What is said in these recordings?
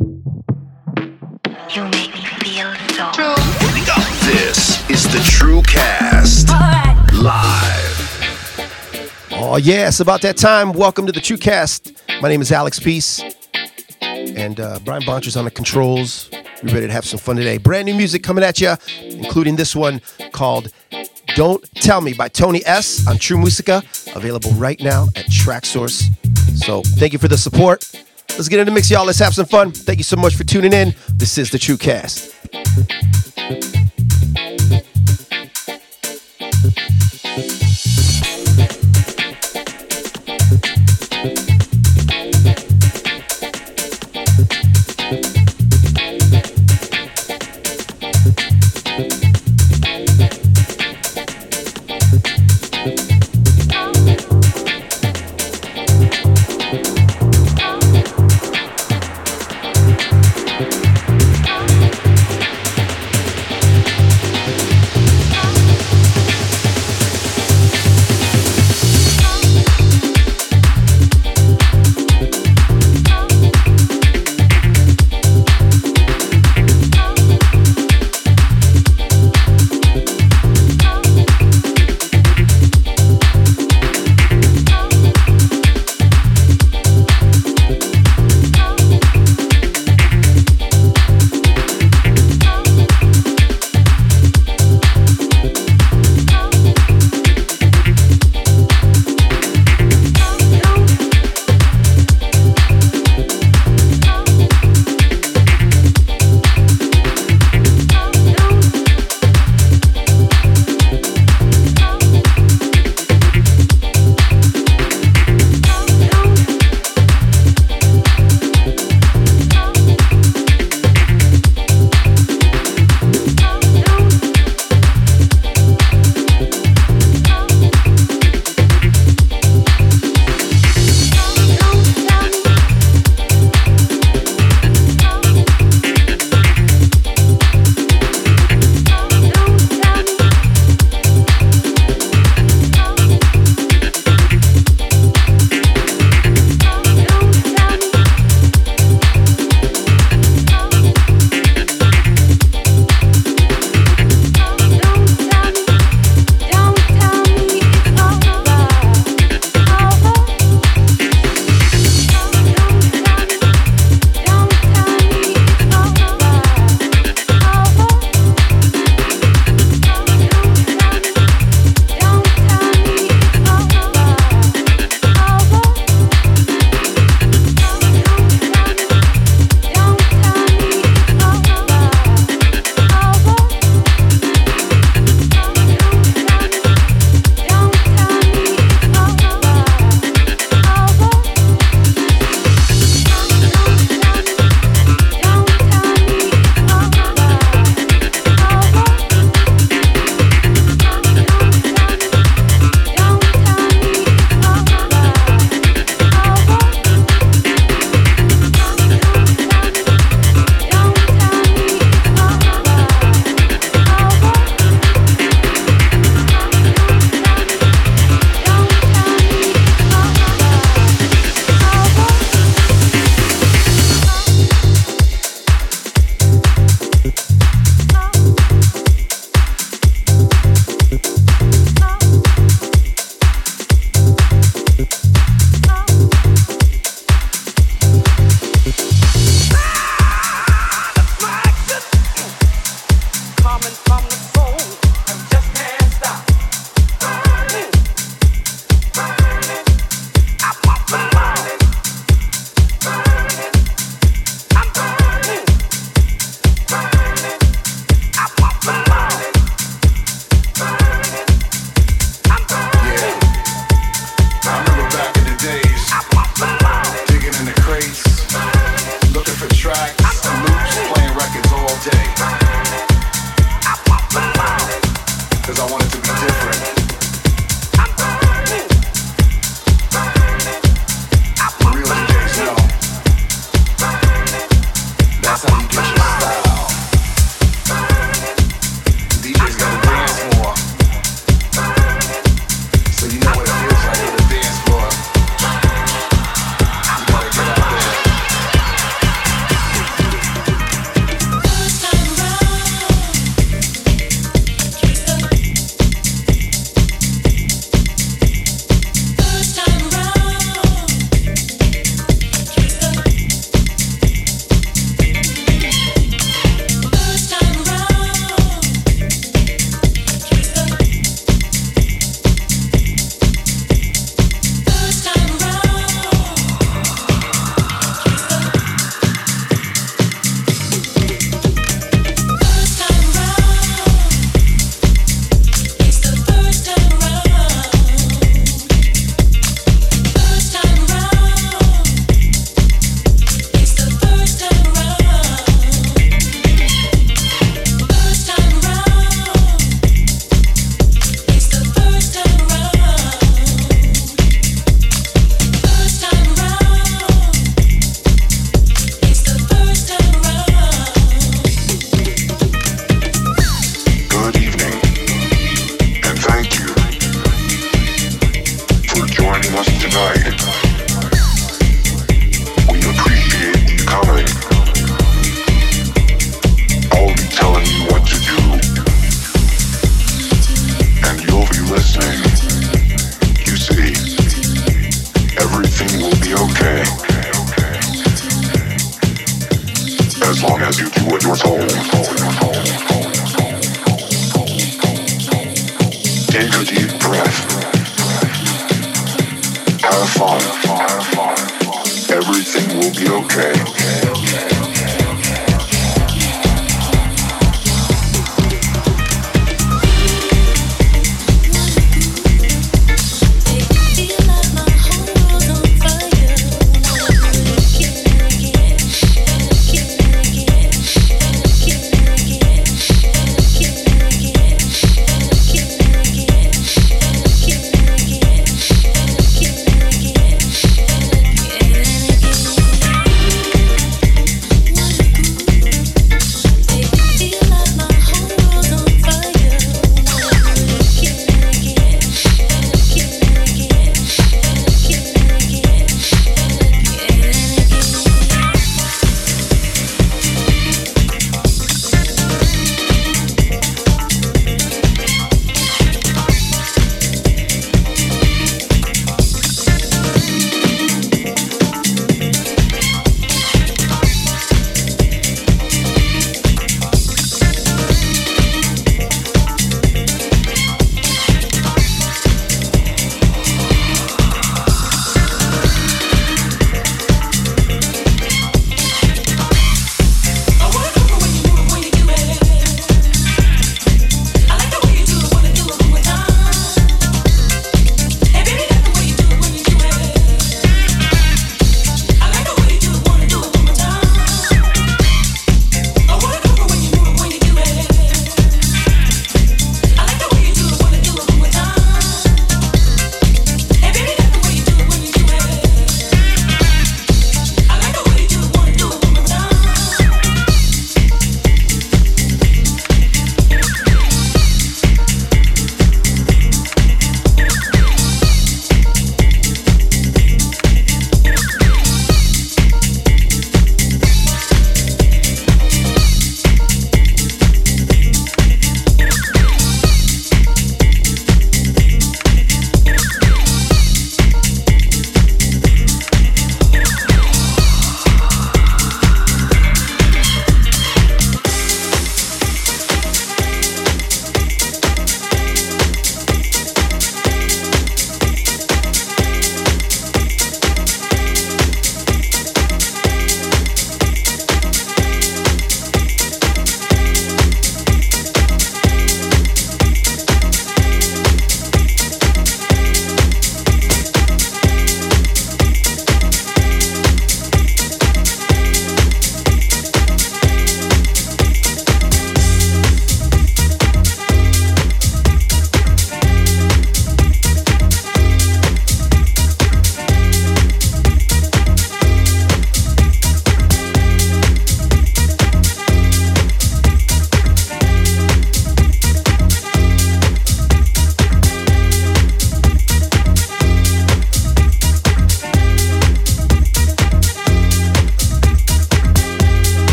You make me feel so true. This is the TrueCast live. Oh yeah, it's about that time. Welcome to the TrueCast. My name is Alex Peace, and uh, Brian Boncher's on the controls. We're ready to have some fun today. Brand new music coming at you, including this one called "Don't Tell Me" by Tony S on True Musica, available right now at Traxsource. So thank you for the support. Let's get in the mix, y'all. Let's have some fun. Thank you so much for tuning in. This is the TrueCast.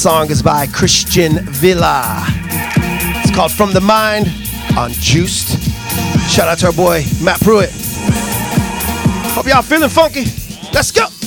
Song is by Christian Villa. It's called From the Mind on Juiced. Shout out to our boy Matt Pruitt. Hope y'all feeling funky. Let's go.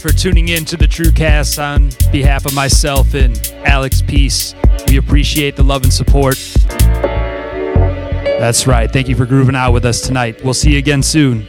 for tuning in to the TrueCast on behalf of myself and Alex Peace. We appreciate the love and support. That's right. Thank you for grooving out with us tonight. We'll see you again soon.